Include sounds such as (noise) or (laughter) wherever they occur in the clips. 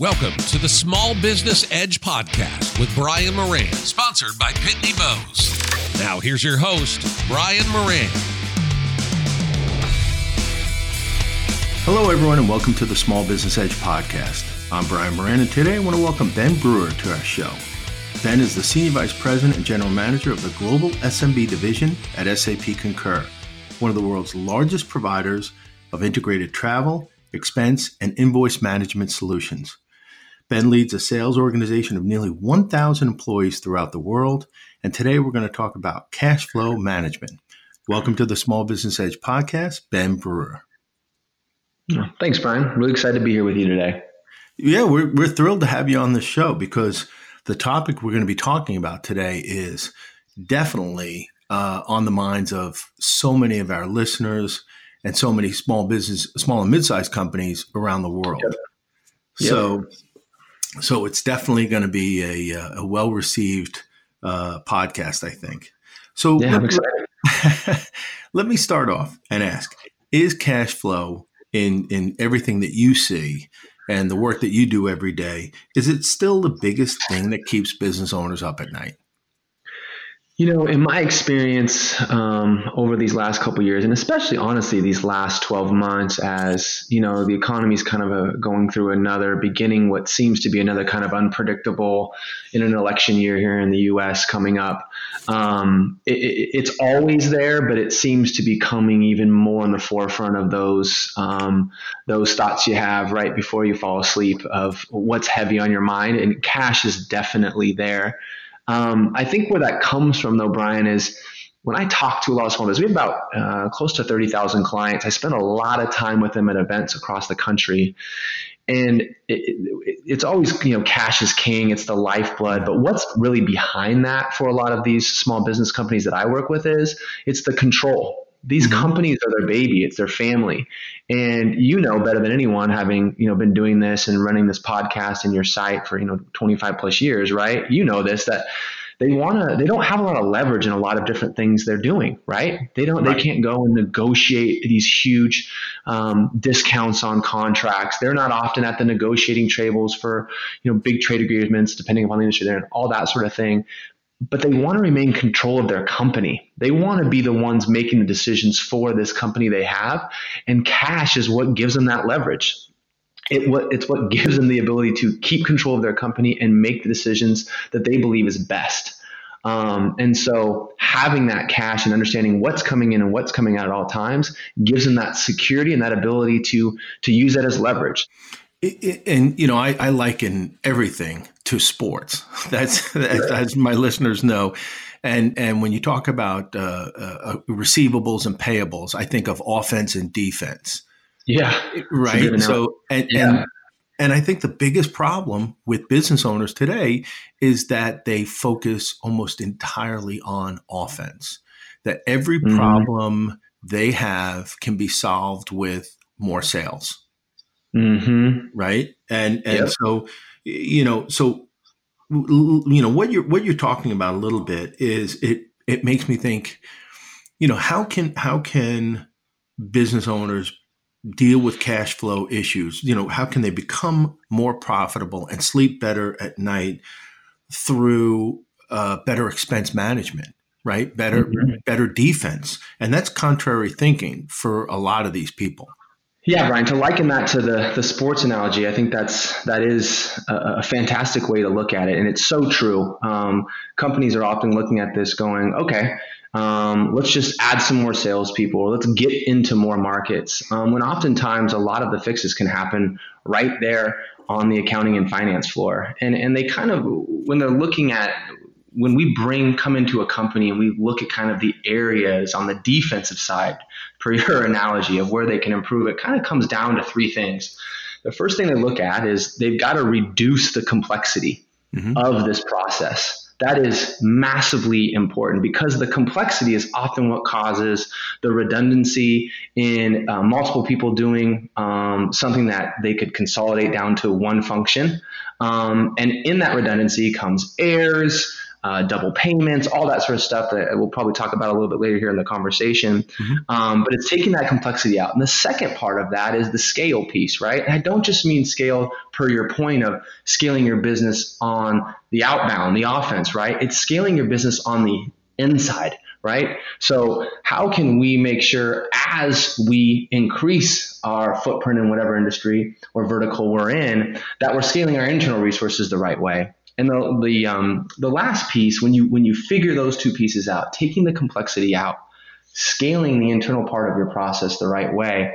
Welcome to the Small Business Edge podcast with Brian Moran, sponsored by Pitney Bowes. Now, here's your host, Brian Moran. Hello, everyone, and welcome to the Small Business Edge podcast. I'm Brian Moran, and today I want to welcome Ben Brewer to our show. Ben is the Senior Vice President and General Manager of the Global SMB Division at SAP Concur, one of the world's largest providers of integrated travel, expense, and invoice management solutions. Ben leads a sales organization of nearly 1,000 employees throughout the world, and today we're going to talk about cash flow management. Welcome to the Small Business Edge podcast, Ben Brewer. Thanks, Brian. Really excited to be here with you today. Yeah, we're, we're thrilled to have you on the show because the topic we're going to be talking about today is definitely uh, on the minds of so many of our listeners and so many small business, small and mid-sized companies around the world. Yep. Yep. so it's definitely going to be a, a well-received uh, podcast, I think. So, yeah, let, (laughs) let me start off and ask: Is cash flow in in everything that you see and the work that you do every day, is it still the biggest thing that keeps business owners up at night? You know, in my experience um, over these last couple years, and especially honestly these last 12 months, as you know, the economy is kind of a, going through another beginning, what seems to be another kind of unpredictable in an election year here in the U.S. coming up. Um, it, it, it's always there, but it seems to be coming even more in the forefront of those um, those thoughts you have right before you fall asleep of what's heavy on your mind, and cash is definitely there. Um, I think where that comes from, though, Brian, is when I talk to a lot of small business, we have about uh, close to 30,000 clients. I spend a lot of time with them at events across the country. And it, it, it's always, you know, cash is king, it's the lifeblood. But what's really behind that for a lot of these small business companies that I work with is it's the control these mm-hmm. companies are their baby. It's their family. And you know better than anyone having you know been doing this and running this podcast and your site for you know 25 plus years right? You know this that they want to they don't have a lot of leverage in a lot of different things they're doing right? They don't right. they can't go and negotiate these huge um, discounts on contracts. They're not often at the negotiating tables for you know big trade agreements depending upon the industry they're in all that sort of thing but they want to remain control of their company. They want to be the ones making the decisions for this company they have, and cash is what gives them that leverage. It, what, it's what gives them the ability to keep control of their company and make the decisions that they believe is best. Um, and so having that cash and understanding what's coming in and what's coming out at all times gives them that security and that ability to to use that as leverage. And you know, I, I liken everything to sports. (laughs) That's, that's as my listeners know. And and when you talk about uh, uh, receivables and payables, I think of offense and defense. Yeah, right. So and, yeah. and and I think the biggest problem with business owners today is that they focus almost entirely on offense. That every mm-hmm. problem they have can be solved with more sales mm-hmm. right? And and yep. so you know, so you know what you're what you're talking about a little bit is it it makes me think, you know, how can how can business owners deal with cash flow issues? You know, how can they become more profitable and sleep better at night through uh, better expense management? right better mm-hmm. better defense and that's contrary thinking for a lot of these people yeah, Brian, to liken that to the, the sports analogy, I think that's that is a, a fantastic way to look at it. And it's so true. Um, companies are often looking at this going, okay, um, let's just add some more salespeople or let's get into more markets. Um, when oftentimes a lot of the fixes can happen right there on the accounting and finance floor. And, and they kind of, when they're looking at when we bring come into a company and we look at kind of the areas on the defensive side, per (laughs) your analogy of where they can improve, it kind of comes down to three things. The first thing they look at is they've got to reduce the complexity mm-hmm. of this process. That is massively important because the complexity is often what causes the redundancy in uh, multiple people doing um, something that they could consolidate down to one function. Um, and in that redundancy comes errors, uh, double payments, all that sort of stuff that we'll probably talk about a little bit later here in the conversation. Mm-hmm. Um, but it's taking that complexity out. And the second part of that is the scale piece, right? And I don't just mean scale per your point of scaling your business on the outbound, the offense, right? It's scaling your business on the inside right? So, how can we make sure as we increase our footprint in whatever industry or vertical we're in, that we're scaling our internal resources the right way? And the the um, the last piece, when you when you figure those two pieces out, taking the complexity out, scaling the internal part of your process the right way,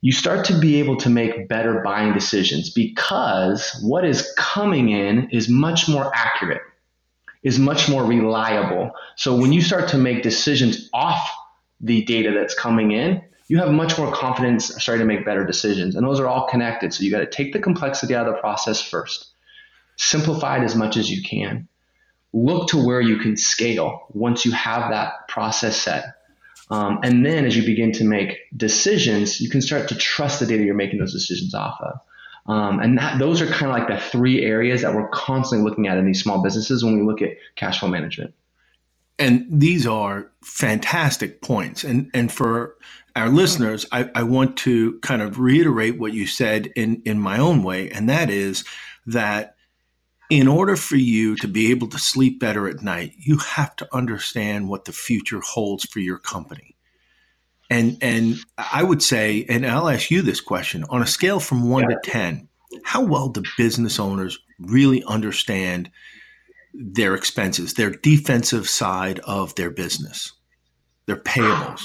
you start to be able to make better buying decisions because what is coming in is much more accurate, is much more reliable. So when you start to make decisions off the data that's coming in, you have much more confidence starting to make better decisions. And those are all connected. So you got to take the complexity out of the process first simplify it as much as you can. Look to where you can scale once you have that process set. Um, and then as you begin to make decisions, you can start to trust the data you're making those decisions off of. Um, and that, those are kind of like the three areas that we're constantly looking at in these small businesses when we look at cash flow management. And these are fantastic points. And, and for our listeners, I, I want to kind of reiterate what you said in, in my own way, and that is that in order for you to be able to sleep better at night, you have to understand what the future holds for your company. And and I would say, and I'll ask you this question on a scale from one yeah. to ten, how well do business owners really understand their expenses, their defensive side of their business, their payables?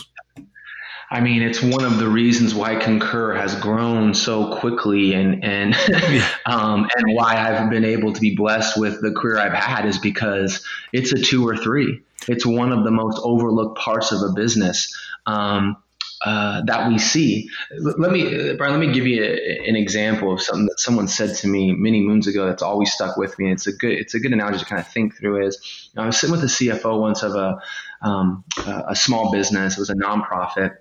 I mean, it's one of the reasons why Concur has grown so quickly, and and (laughs) um, and why I've been able to be blessed with the career I've had is because it's a two or three. It's one of the most overlooked parts of a business. Um, uh, that we see. Let me, Brian, let me give you a, an example of something that someone said to me many moons ago. That's always stuck with me. It's a good, it's a good analogy to kind of think through. Is I was sitting with a CFO once of a um, a small business. It was a nonprofit,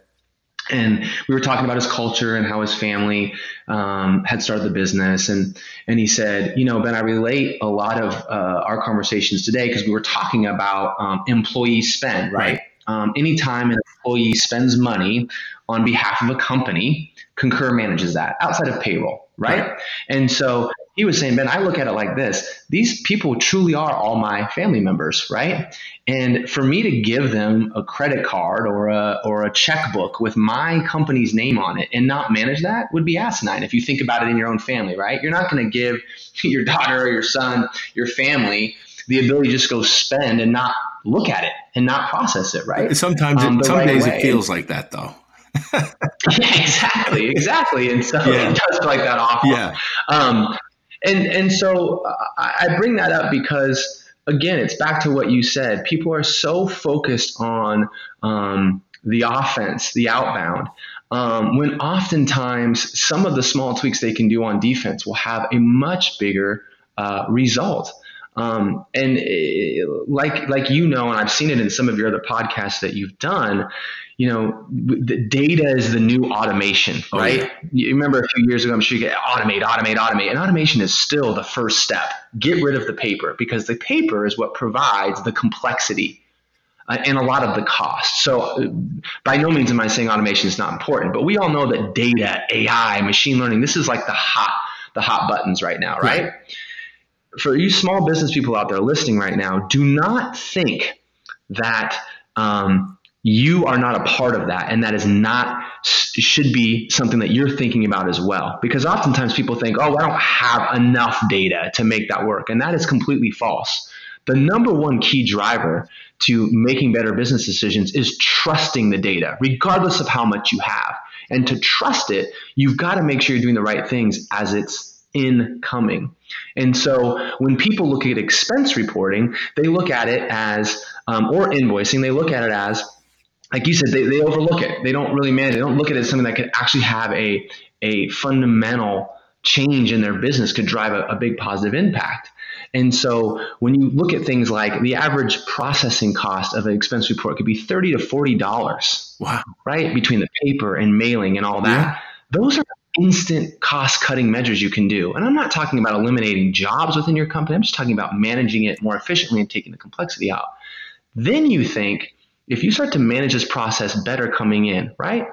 and we were talking about his culture and how his family um, had started the business and and he said you know ben i relate a lot of uh, our conversations today because we were talking about um, employee spend right, right. Um, anytime an employee spends money on behalf of a company concur manages that outside of payroll right, right. and so he was saying, Ben, I look at it like this. These people truly are all my family members, right? And for me to give them a credit card or a, or a checkbook with my company's name on it and not manage that would be asinine if you think about it in your own family, right? You're not going to give (laughs) your daughter or your son, your family, the ability to just go spend and not look at it and not process it, right? Sometimes, um, some right days way. it feels like that though. (laughs) yeah, exactly, exactly. And so yeah. it does feel like that often. Yeah. Um, and and so I bring that up because again, it's back to what you said. People are so focused on um, the offense, the outbound, um, when oftentimes some of the small tweaks they can do on defense will have a much bigger uh, result. Um, and it, like like you know, and I've seen it in some of your other podcasts that you've done you know, the data is the new automation, oh, right? Yeah. You remember a few years ago, I'm sure you get automate, automate, automate. And automation is still the first step. Get rid of the paper because the paper is what provides the complexity uh, and a lot of the cost. So, uh, by no means am I saying automation is not important, but we all know that data, AI, machine learning, this is like the hot, the hot buttons right now, right? For you small business people out there listening right now, do not think that um, you are not a part of that and that is not should be something that you're thinking about as well. Because oftentimes people think oh i don't have enough data to make that work. And that is completely false. The number one key driver to making better business decisions is trusting the data regardless of how much you have. And to trust it you've got to make sure you're doing the right things as it's incoming and so when people look at expense reporting they look at it as um, or invoicing they look at it as like you said, they, they overlook it. They don't really manage. They don't look at it as something that could actually have a a fundamental change in their business, could drive a, a big positive impact. And so when you look at things like the average processing cost of an expense report could be thirty to forty dollars. Wow! Right between the paper and mailing and all that. Yeah. Those are instant cost cutting measures you can do. And I'm not talking about eliminating jobs within your company, I'm just talking about managing it more efficiently and taking the complexity out. Then you think, if you start to manage this process better coming in, right?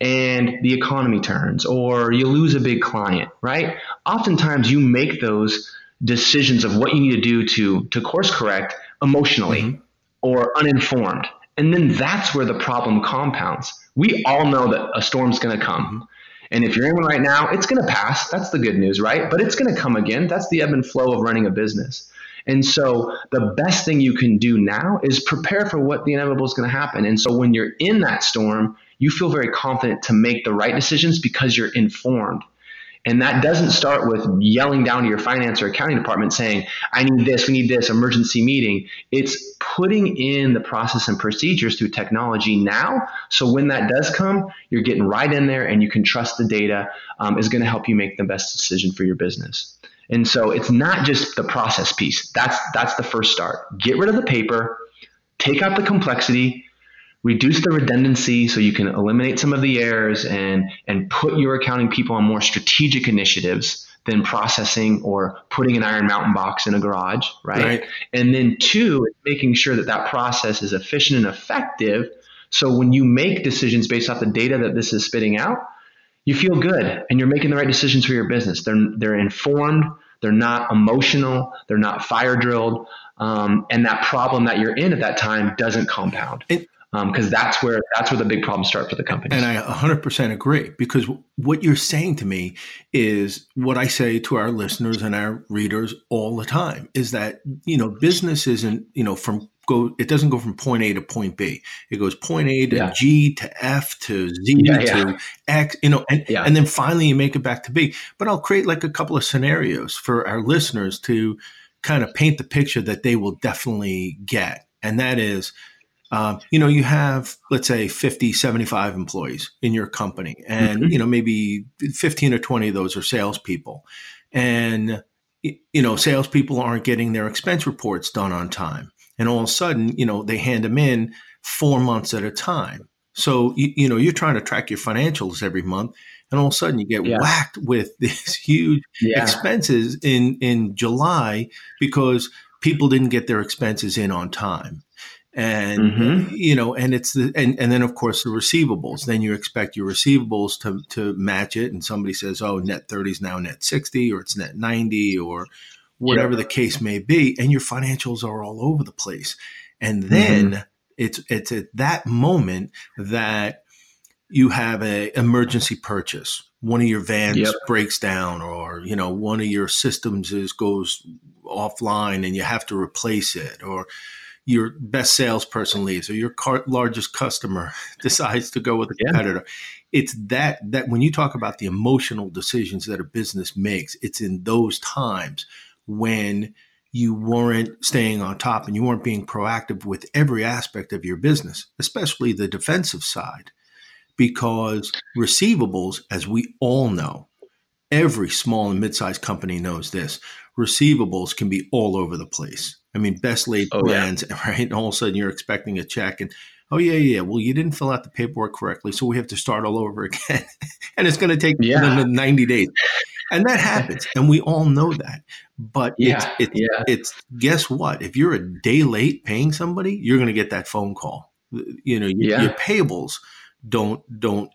And the economy turns, or you lose a big client, right? Oftentimes you make those decisions of what you need to do to, to course correct emotionally mm-hmm. or uninformed. And then that's where the problem compounds. We all know that a storm's going to come. And if you're in one right now, it's going to pass. That's the good news, right? But it's going to come again. That's the ebb and flow of running a business. And so the best thing you can do now is prepare for what the inevitable is going to happen. And so when you're in that storm, you feel very confident to make the right decisions because you're informed. And that doesn't start with yelling down to your finance or accounting department saying, I need this, we need this emergency meeting. It's putting in the process and procedures through technology now. So when that does come, you're getting right in there and you can trust the data um, is going to help you make the best decision for your business. And so it's not just the process piece. That's that's the first start. Get rid of the paper, take out the complexity, reduce the redundancy so you can eliminate some of the errors and and put your accounting people on more strategic initiatives than processing or putting an iron mountain box in a garage, right? right. And then two, making sure that that process is efficient and effective. So when you make decisions based off the data that this is spitting out, you feel good and you're making the right decisions for your business. They're they're informed, they're not emotional, they're not fire drilled, um, and that problem that you're in at that time doesn't compound. Because um, that's where that's where the big problems start for the company. And I 100% agree because what you're saying to me is what I say to our listeners and our readers all the time is that you know business isn't you know from go it doesn't go from point A to point B. It goes point A to yeah. G to F to Z yeah, to yeah. X, you know, and, and then finally you make it back to B. But I'll create like a couple of scenarios for our listeners to kind of paint the picture that they will definitely get. And that is, uh, you know, you have, let's say 50, 75 employees in your company and, mm-hmm. you know, maybe 15 or 20 of those are salespeople. And, you know, salespeople aren't getting their expense reports done on time and all of a sudden, you know, they hand them in four months at a time. So you, you know, you're trying to track your financials every month, and all of a sudden you get yeah. whacked (laughs) with these huge yeah. expenses in in July because people didn't get their expenses in on time and mm-hmm. you know and it's the and, and then of course the receivables then you expect your receivables to to match it and somebody says oh net 30 is now net 60 or it's net 90 or whatever the case may be, and your financials are all over the place. And then mm-hmm. it's it's at that moment that you have a emergency purchase. One of your vans yep. breaks down, or you know, one of your systems is goes offline, and you have to replace it, or your best salesperson leaves, or your car- largest customer (laughs) decides to go with a competitor. Yeah. It's that that when you talk about the emotional decisions that a business makes, it's in those times when you weren't staying on top and you weren't being proactive with every aspect of your business, especially the defensive side. Because receivables, as we all know, every small and mid-sized company knows this, receivables can be all over the place. I mean, best laid oh, plans, yeah. (laughs) right? And all of a sudden you're expecting a check and oh yeah, yeah. Well, you didn't fill out the paperwork correctly, so we have to start all over (laughs) again, and it's going to take yeah. 90 days and that happens, and we all know that. But yeah, it's, it's, yeah. it's guess what? If you're a day late paying somebody, you're going to get that phone call. You know, yeah. your payables don't don't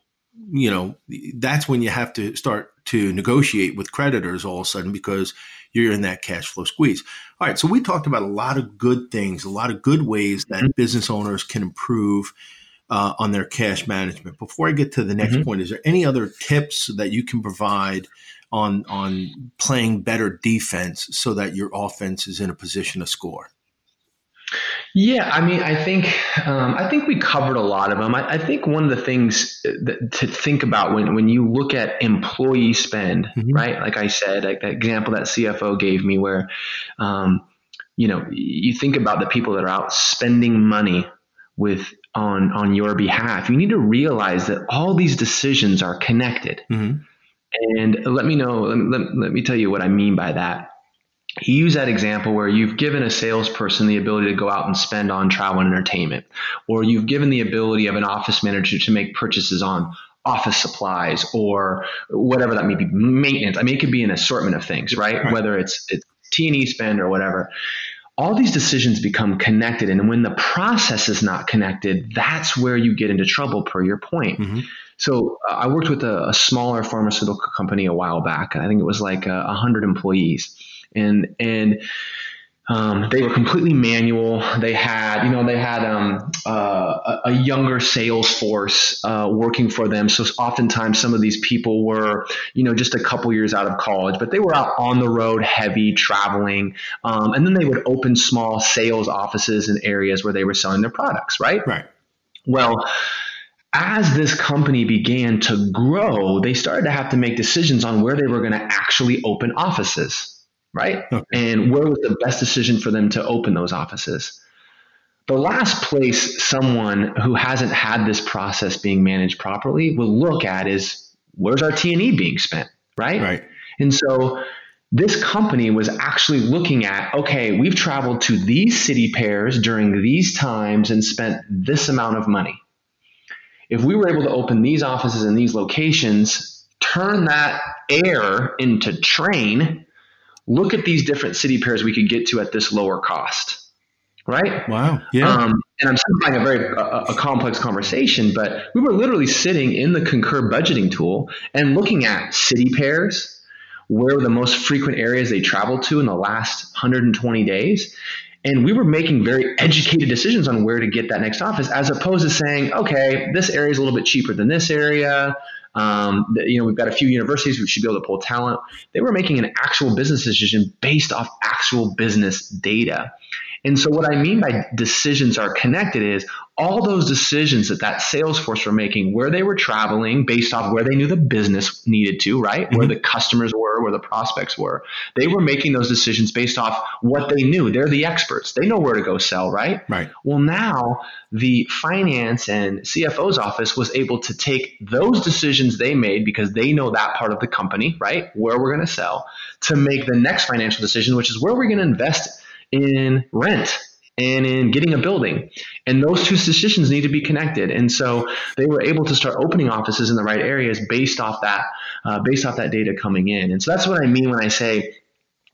you know that's when you have to start to negotiate with creditors all of a sudden because you're in that cash flow squeeze. All right, so we talked about a lot of good things, a lot of good ways that mm-hmm. business owners can improve uh, on their cash management. Before I get to the next mm-hmm. point, is there any other tips that you can provide on on playing better defense so that your offense is in a position to score? Yeah, I mean, I think um, I think we covered a lot of them. I, I think one of the things that, to think about when when you look at employee spend, mm-hmm. right? Like I said, like that example that CFO gave me, where um, you know you think about the people that are out spending money with on on your behalf. You need to realize that all these decisions are connected. Mm-hmm and let me know, let let, let me tell you what I mean by that. You use that example where you've given a salesperson the ability to go out and spend on travel and entertainment, or you've given the ability of an office manager to make purchases on office supplies or whatever that may be, maintenance. I mean, it could be an assortment of things, right? right. Whether it's, it's T&E spend or whatever. All these decisions become connected. And when the process is not connected, that's where you get into trouble, per your point. Mm-hmm. So uh, I worked with a, a, smaller pharmaceutical company a while back. I think it was like a hundred employees, and and um, they were completely manual. They had, you know, they had um, uh, a, a, younger sales force uh, working for them. So oftentimes, some of these people were, you know, just a couple years out of college, but they were out on the road, heavy traveling, um, and then they would open small sales offices in areas where they were selling their products. Right. Right. Well. As this company began to grow, they started to have to make decisions on where they were going to actually open offices right? Okay. And where was the best decision for them to open those offices? The last place someone who hasn't had this process being managed properly will look at is where's our T&E being spent, right? Right. And so this company was actually looking at okay, we've traveled to these city pairs during these times and spent this amount of money. If we were able to open these offices in these locations, turn that air into train, look at these different city pairs we could get to at this lower cost. Right? Wow. Yeah. Um, and I'm simplifying a very a, a complex conversation, but we were literally sitting in the Concur budgeting tool and looking at city pairs, where the most frequent areas they traveled to in the last 120 days. And we were making very educated decisions on where to get that next office, as opposed to saying, okay, this area is a little bit cheaper than this area. Um, you know, we've got a few universities we should be able to pull talent. They were making an actual business decision based off actual business data. And so, what I mean by decisions are connected is all those decisions that that sales force were making, where they were traveling based off where they knew the business needed to, right? Mm-hmm. Where the customers were, where the prospects were. They were making those decisions based off what they knew. They're the experts. They know where to go sell, right? Right. Well, now the finance and CFO's office was able to take those decisions they made because they know that part of the company, right? Where we're going to sell to make the next financial decision, which is where we're going to invest in rent and in getting a building. And those two decisions need to be connected. And so they were able to start opening offices in the right areas based off that, uh, based off that data coming in. And so that's what I mean when I say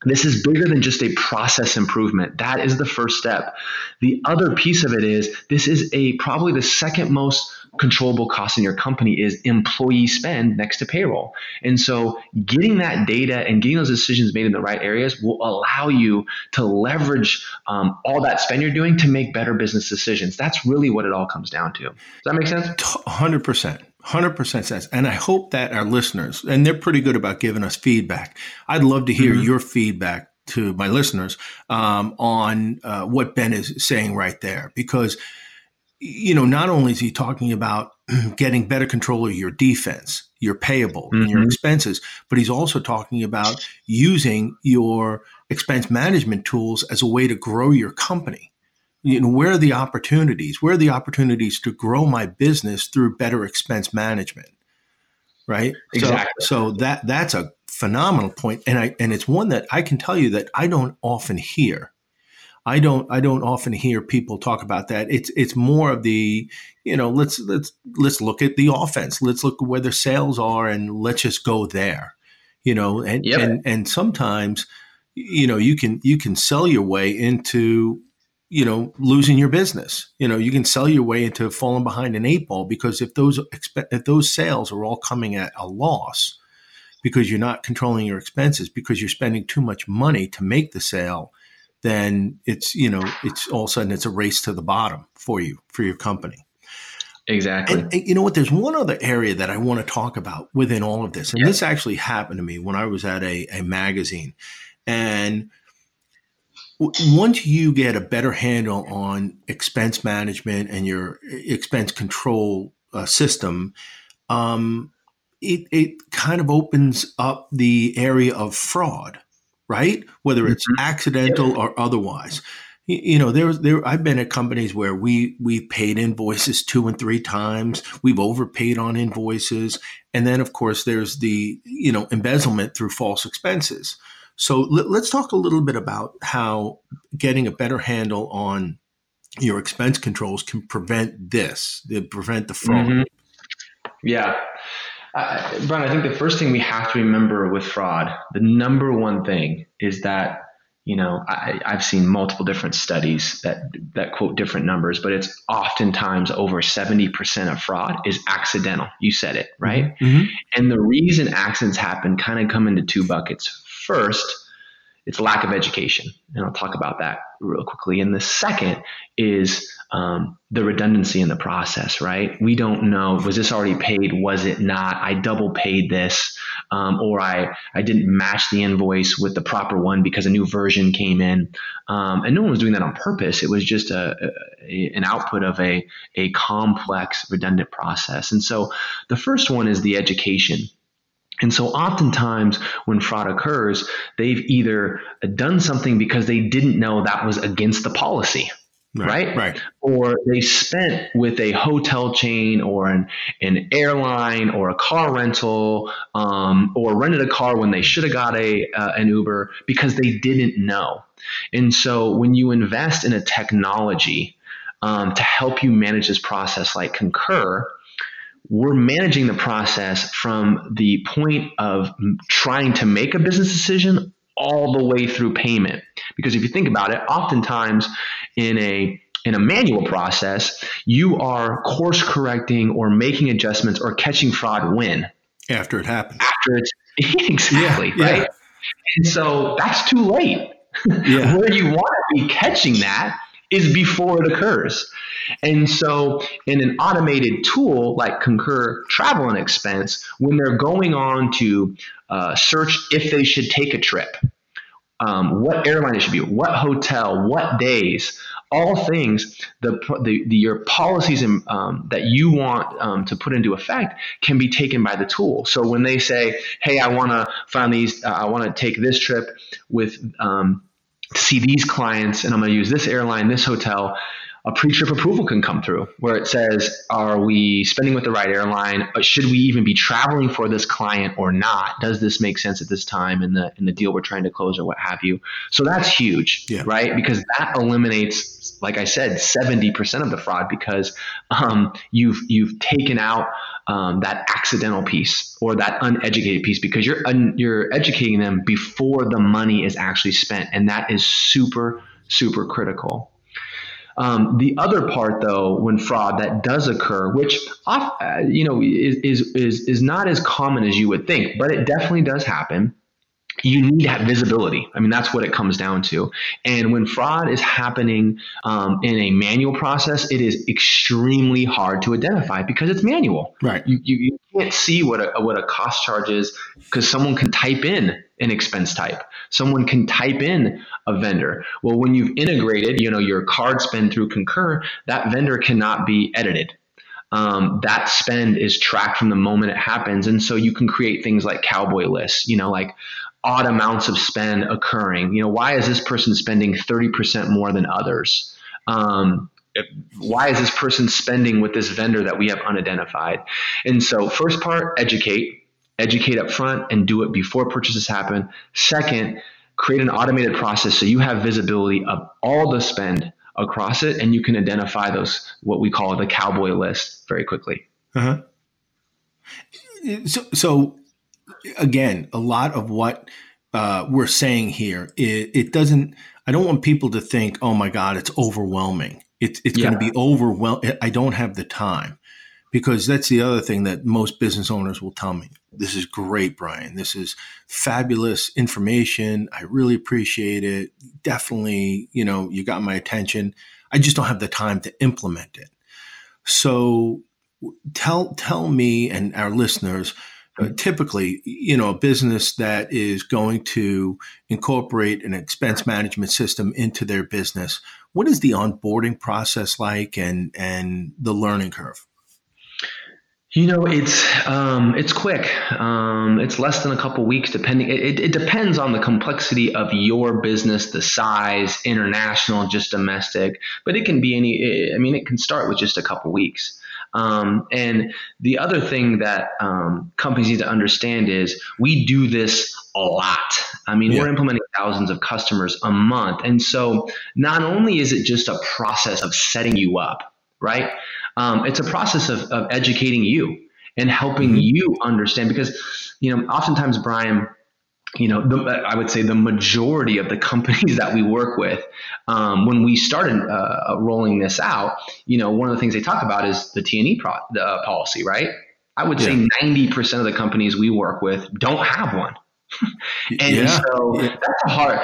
this is bigger than just a process improvement. That is the first step. The other piece of it is this is a probably the second most controllable cost in your company is employee spend next to payroll. And so getting that data and getting those decisions made in the right areas will allow you to leverage um, all that spend you're doing to make better business decisions. That's really what it all comes down to. Does that make sense? 100%. 100% sense. And I hope that our listeners, and they're pretty good about giving us feedback. I'd love to hear mm-hmm. your feedback to my listeners um, on uh, what Ben is saying right there, because you know, not only is he talking about (clears throat) getting better control of your defense, your payable, mm-hmm. and your mm-hmm. expenses, but he's also talking about using your expense management tools as a way to grow your company. You know, where are the opportunities? Where are the opportunities to grow my business through better expense management? Right. Exactly. So, so that that's a phenomenal point, and I and it's one that I can tell you that I don't often hear I don't I don't often hear people talk about that. It's it's more of the you know let's let's let's look at the offense. Let's look at where the sales are and let's just go there. You know, and yep. and and sometimes you know you can you can sell your way into you know losing your business. You know, you can sell your way into falling behind an eight ball because if those if those sales are all coming at a loss because you're not controlling your expenses because you're spending too much money to make the sale then it's you know it's all of a sudden it's a race to the bottom for you for your company. Exactly. And, and you know what? There's one other area that I want to talk about within all of this, and this actually happened to me when I was at a, a magazine, and once you get a better handle on expense management and your expense control uh, system, um, it, it kind of opens up the area of fraud right? Whether it's mm-hmm. accidental or otherwise. You know, there there I've been at companies where we we paid invoices two and three times. We've overpaid on invoices, and then of course there's the you know embezzlement through false expenses. So let, let's talk a little bit about how getting a better handle on your expense controls can prevent this, prevent the fraud. Mm-hmm. Yeah. Uh, Brian, I think the first thing we have to remember with fraud, the number one thing is that you know I, have seen multiple different studies that that quote different numbers, but it's oftentimes over seventy percent of fraud is accidental. You said it right, mm-hmm. mm-hmm. and the reason accidents happen kind of come into two buckets. First, it's lack of education, and I'll talk about that real quickly. And the second is um, the redundancy in the process, right? We don't know, was this already paid? Was it not? I double paid this, um, or I, I didn't match the invoice with the proper one because a new version came in. Um, and no one was doing that on purpose. It was just a, a, an output of a, a complex, redundant process. And so the first one is the education. And so oftentimes when fraud occurs, they've either done something because they didn't know that was against the policy Right, right, right. Or they spent with a hotel chain or an, an airline or a car rental um, or rented a car when they should have got a uh, an Uber because they didn't know. And so when you invest in a technology um, to help you manage this process like Concur, we're managing the process from the point of trying to make a business decision all the way through payment. Because if you think about it, oftentimes in a in a manual process, you are course correcting or making adjustments or catching fraud when after it happens. After it's (laughs) exactly yeah, right. Yeah. And so that's too late. (laughs) Yeah. Where you want to be catching that is before it occurs. And so, in an automated tool like Concur Travel and Expense, when they're going on to uh, search if they should take a trip, um, what airline it should be, what hotel, what days, all things the, the, the your policies and, um, that you want um, to put into effect can be taken by the tool. So when they say, "Hey, I want to find these, uh, I want to take this trip with um, see these clients, and I'm going to use this airline, this hotel," a pre-trip approval can come through where it says, are we spending with the right airline? Uh, should we even be traveling for this client or not? Does this make sense at this time in the in the deal we're trying to close or what have you? So that's huge, yeah. right? Because that eliminates, like I said, 70% of the fraud because um, you've you've taken out um, that accidental piece or that uneducated piece because you're un, you're educating them before the money is actually spent, and that is super super critical. Um, the other part, though, when fraud that does occur, which uh, you know is, is is is not as common as you would think, but it definitely does happen. You need to have visibility. I mean, that's what it comes down to. And when fraud is happening um, in a manual process, it is extremely hard to identify because it's manual. Right. You, you, you can't see what a what a cost charge is because someone can type in an expense type. Someone can type in a vendor. Well, when you've integrated, you know, your card spend through Concur, that vendor cannot be edited. Um, that spend is tracked from the moment it happens, and so you can create things like cowboy lists. You know, like odd amounts of spend occurring. You know, why is this person spending thirty percent more than others? Um, why is this person spending with this vendor that we have unidentified? And so, first part, educate educate up front and do it before purchases happen. Second, create an automated process so you have visibility of all the spend across it and you can identify those what we call the cowboy list very quickly. Uh-huh. So, so again, a lot of what uh, we're saying here, it, it, doesn't. I don't want people to think, "Oh my God, it's overwhelming." It's it's yeah. going to be overwhelming. I don't have the time because that's the other thing that most business owners will tell me. This is great, Brian. This is fabulous information. I really appreciate it. Definitely, you know, you got my attention. I just don't have the time to implement it. So tell tell me and our listeners typically, you know, a business that is going to incorporate an expense management system into their business, what is the onboarding process like and and the learning curve? You know, it's um, it's quick. Um, it's less than a couple weeks, depending. It, it, depends on the complexity of your business, the size, international, just domestic. But it can be any. I mean, it can start with just a couple weeks. Um, and the other thing that um, companies need to understand is we do this a lot. I mean, yeah. we're implementing thousands of customers a month, and so not only is it just a process of setting you up, right? Um, it's a process of, of educating you and helping mm-hmm. you understand because you know oftentimes brian you know, the, I would say the majority of the companies (laughs) that we work with, um, when we started uh, rolling this out, you know, one of the things they talk about is the T and E pro- uh, policy, right? I would yeah. say ninety percent of the companies we work with don't have one. And yeah. so that's hard.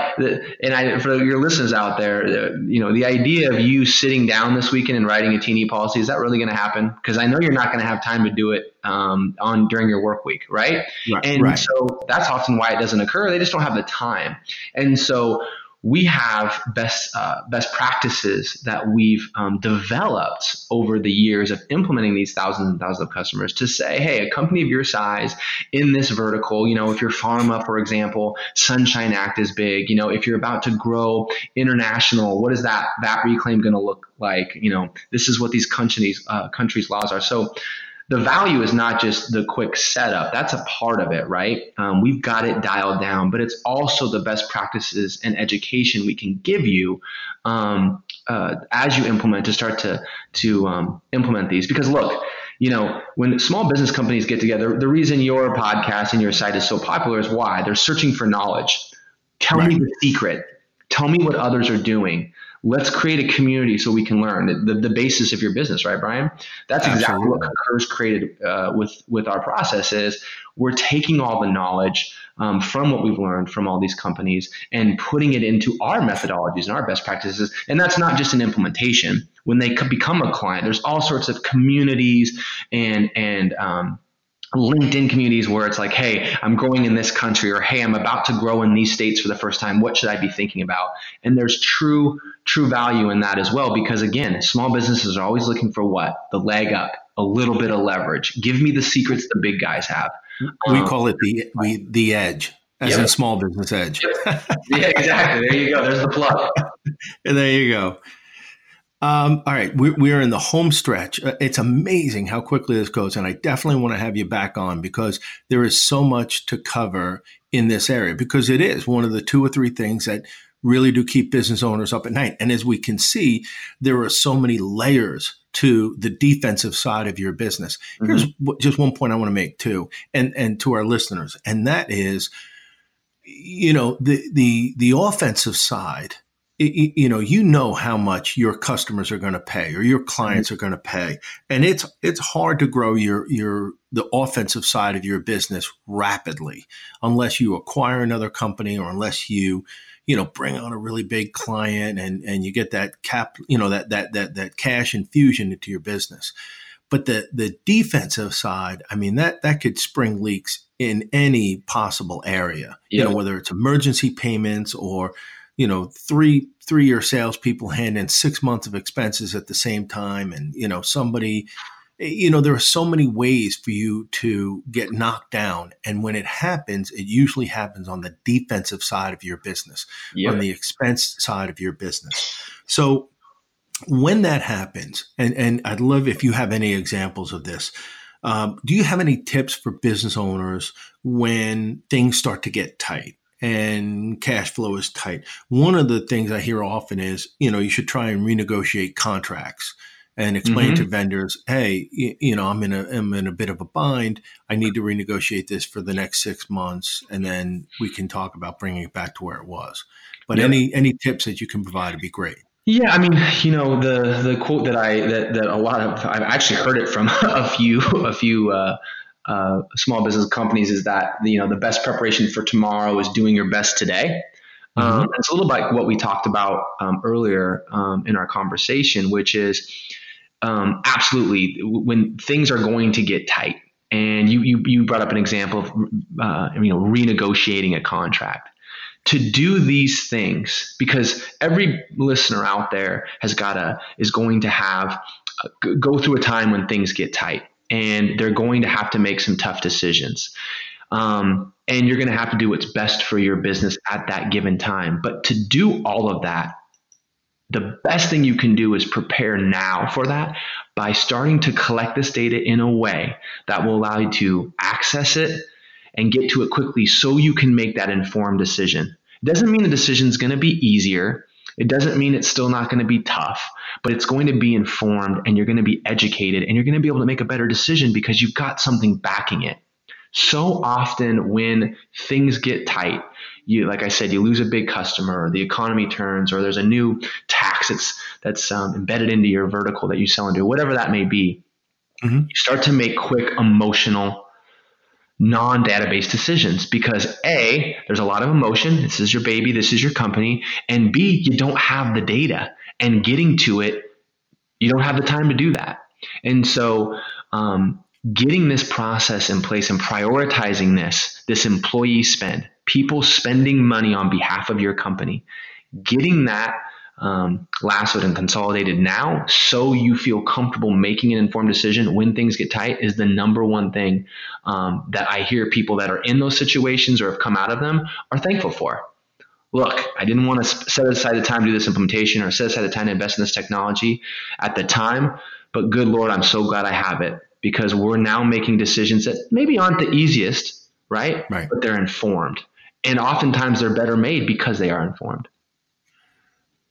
And I, for your listeners out there, you know, the idea of you sitting down this weekend and writing a T&E policy is that really going to happen? Because I know you're not going to have time to do it um, on during your work week, right? right and right. so that's often why it doesn't occur. They just don't have the time. And so we have best uh, best practices that we've um, developed over the years of implementing these thousands and thousands of customers to say, hey, a company of your size in this vertical, you know, if you're pharma, for example, Sunshine Act is big. You know, if you're about to grow international, what is that that reclaim going to look like? You know, this is what these countries uh, countries laws are. So the value is not just the quick setup. That's a part of it, right? Um, we've got it dialed down, but it's also the best practices and education we can give you um, uh, as you implement to start to to um, implement these. Because look, you know, when small business companies get together, the reason your podcast and your site is so popular is why they're searching for knowledge. Tell right. me the secret. Tell me what others are doing let's create a community so we can learn. The, the basis of your business right brian? That's Absolutely. exactly what concurs created uh, with with our process is we're taking all the knowledge um, from what we've learned from all these companies and putting it into our methodologies and our best practices. And that's not just an implementation. When they become a client there's all sorts of communities and and um, LinkedIn communities where it's like, hey, I'm growing in this country, or hey, I'm about to grow in these states for the first time. What should I be thinking about? And there's true, true value in that as well, because again, small businesses are always looking for what? The leg up, a little bit of leverage. Give me the secrets the big guys have. We um, call it the we, the edge, as yep. a small business edge. yeah, exactly. There you go. There's the plug. and (laughs) there you go. Um, all right, we're, we're in the home stretch. Uh, it's amazing how quickly this goes, and I definitely want to have you back on because there is so much to cover in this area because it is one of the two or three things that really do keep business owners up at night. And as we can see, there are so many layers to the defensive side of your business. Mm-hmm. Here's just one point I want to make too, and and to our listeners, and that is, you know, the the the offensive side you know you know how much your customers are going to pay or your mm-hmm. clients are going to pay. And it's it's hard to grow your your the offensive side of your business rapidly unless you acquire another company or unless you you know bring on a really big client and and you get that cap you know that that that that cash infusion into your business. But the the defensive side i mean that that could spring leaks in any possible area you know whether it's emergency payments or you know, three three year salespeople hand in six months of expenses at the same time, and you know, somebody, you know, there are so many ways for you to get knocked down, and when it happens, it usually happens on the defensive side of your business, on the expense side of your business. So when that happens, and and I'd love if you have any examples of this. Um, do you have any tips for business owners when things start to get tight? And cash flow is tight. One of the things I hear often is, you know, you should try and renegotiate contracts and explain mm-hmm. to vendors, hey, you, know, I'm in a I'm in a bit of a bind. I need to renegotiate this for the next six months, and then we can talk about bringing it back to where it was. But yep. any any tips that you can provide would be great. Yeah, I mean, you know, the the quote that I that, that a lot of I've actually heard it from (laughs) a few a few uh, uh, small business companies is that you know the best preparation for tomorrow is doing your best today. Mm-hmm. Um, it's a little like what we talked about um, earlier um, in our conversation, which is um, absolutely when things are going to get tight. And you you, you brought up an example of uh, you know renegotiating a contract to do these things because every listener out there has got to is going to have uh, go through a time when things get tight and they're going to have to make some tough decisions. Um, and you're going to have to do what's best for your business at that given time. But to do all of that, the best thing you can do is prepare now for that by starting to collect this data in a way that will allow you to access it and get to it quickly so you can make that informed decision. It doesn't mean the decision is going to be easier. It doesn't mean it's still not going to be tough, but it's going to be informed and you're going to be educated and you're going to be able to make a better decision because you've got something backing it. So often when things get tight, you like I said, you lose a big customer, or the economy turns, or there's a new tax that's that's um, embedded into your vertical that you sell into, whatever that may be. Mm-hmm. You start to make quick emotional non-database decisions because a there's a lot of emotion. This is your baby. This is your company. And b you don't have the data. And getting to it you don't have the time to do that. And so um, getting this process in place and prioritizing this this employee spend people spending money on behalf of your company getting that um, lassoed and consolidated now so you feel comfortable making an informed decision when things get tight is the number one thing um, that I hear people that are in those situations or have come out of them are thankful for. Look, I didn't want to set aside the time to do this implementation or set aside the time to invest in this technology at the time, but good Lord, I'm so glad I have it because we're now making decisions that maybe aren't the easiest, right? Right. But they're informed. And oftentimes they're better made because they are informed.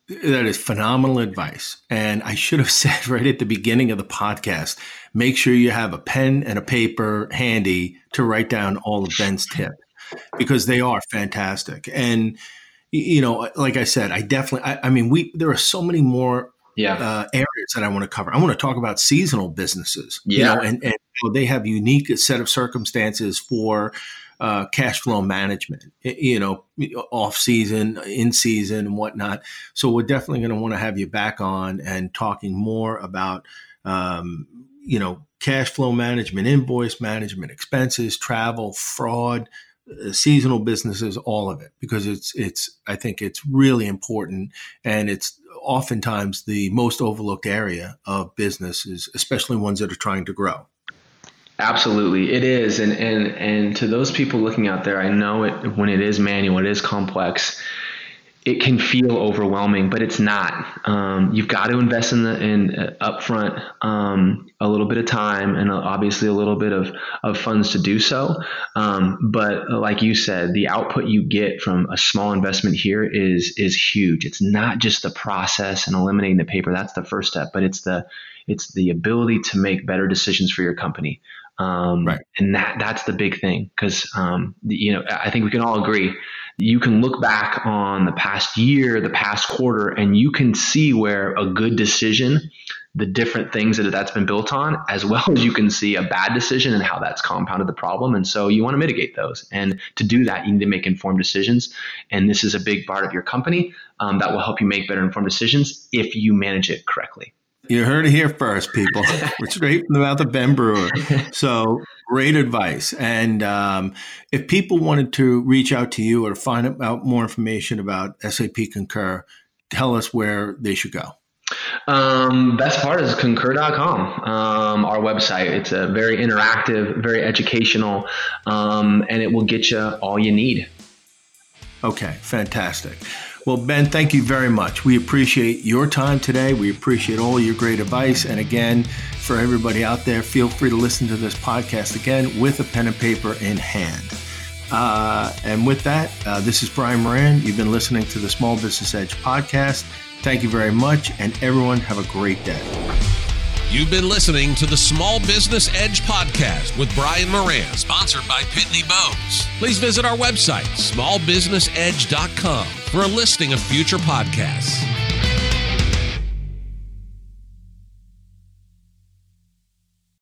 That is phenomenal advice. And I should have (laughs) said right at the beginning of the podcast make sure you have a pen and a paper handy to write down all of Ben's tips because they are fantastic. And, you know, like I said, I definitely, I, I mean, we, there are so many more yeah. Uh, areas that I want to cover. I want to talk about seasonal businesses, yeah. you know, and, and they have unique set of circumstances for uh, cash flow management, you know, off season, in season, and whatnot. So we're definitely going to want to have you back on and talking more about, um, you know, cash flow management, invoice management, expenses, travel, fraud, uh, seasonal businesses, all of it, because it's it's I think it's really important, and it's oftentimes the most overlooked area of businesses, especially ones that are trying to grow. Absolutely, it is, and and and to those people looking out there, I know it when it is manual, it is complex. It can feel overwhelming, but it's not. Um, you've got to invest in the in uh, upfront um, a little bit of time and uh, obviously a little bit of of funds to do so. Um, but uh, like you said, the output you get from a small investment here is is huge. It's not just the process and eliminating the paper. That's the first step, but it's the it's the ability to make better decisions for your company. Um, right. And that that's the big thing because um, you know I think we can all agree. You can look back on the past year, the past quarter, and you can see where a good decision, the different things that that's been built on, as well as you can see a bad decision and how that's compounded the problem. And so you want to mitigate those. And to do that, you need to make informed decisions. And this is a big part of your company um, that will help you make better informed decisions if you manage it correctly. You heard it here first, people. (laughs) We're straight from the mouth of Ben Brewer. (laughs) So great advice. And um, if people wanted to reach out to you or find out more information about SAP Concur, tell us where they should go. Um, best part is concur.com, um, our website. It's a very interactive, very educational, um, and it will get you all you need. Okay, fantastic. Well, Ben, thank you very much. We appreciate your time today. We appreciate all your great advice. And again, for everybody out there, feel free to listen to this podcast again with a pen and paper in hand. Uh, and with that, uh, this is Brian Moran. You've been listening to the Small Business Edge podcast. Thank you very much, and everyone have a great day. You've been listening to the Small Business Edge podcast with Brian Moran, sponsored by Pitney Bowes. Please visit our website, smallbusinessedge.com, for a listing of future podcasts.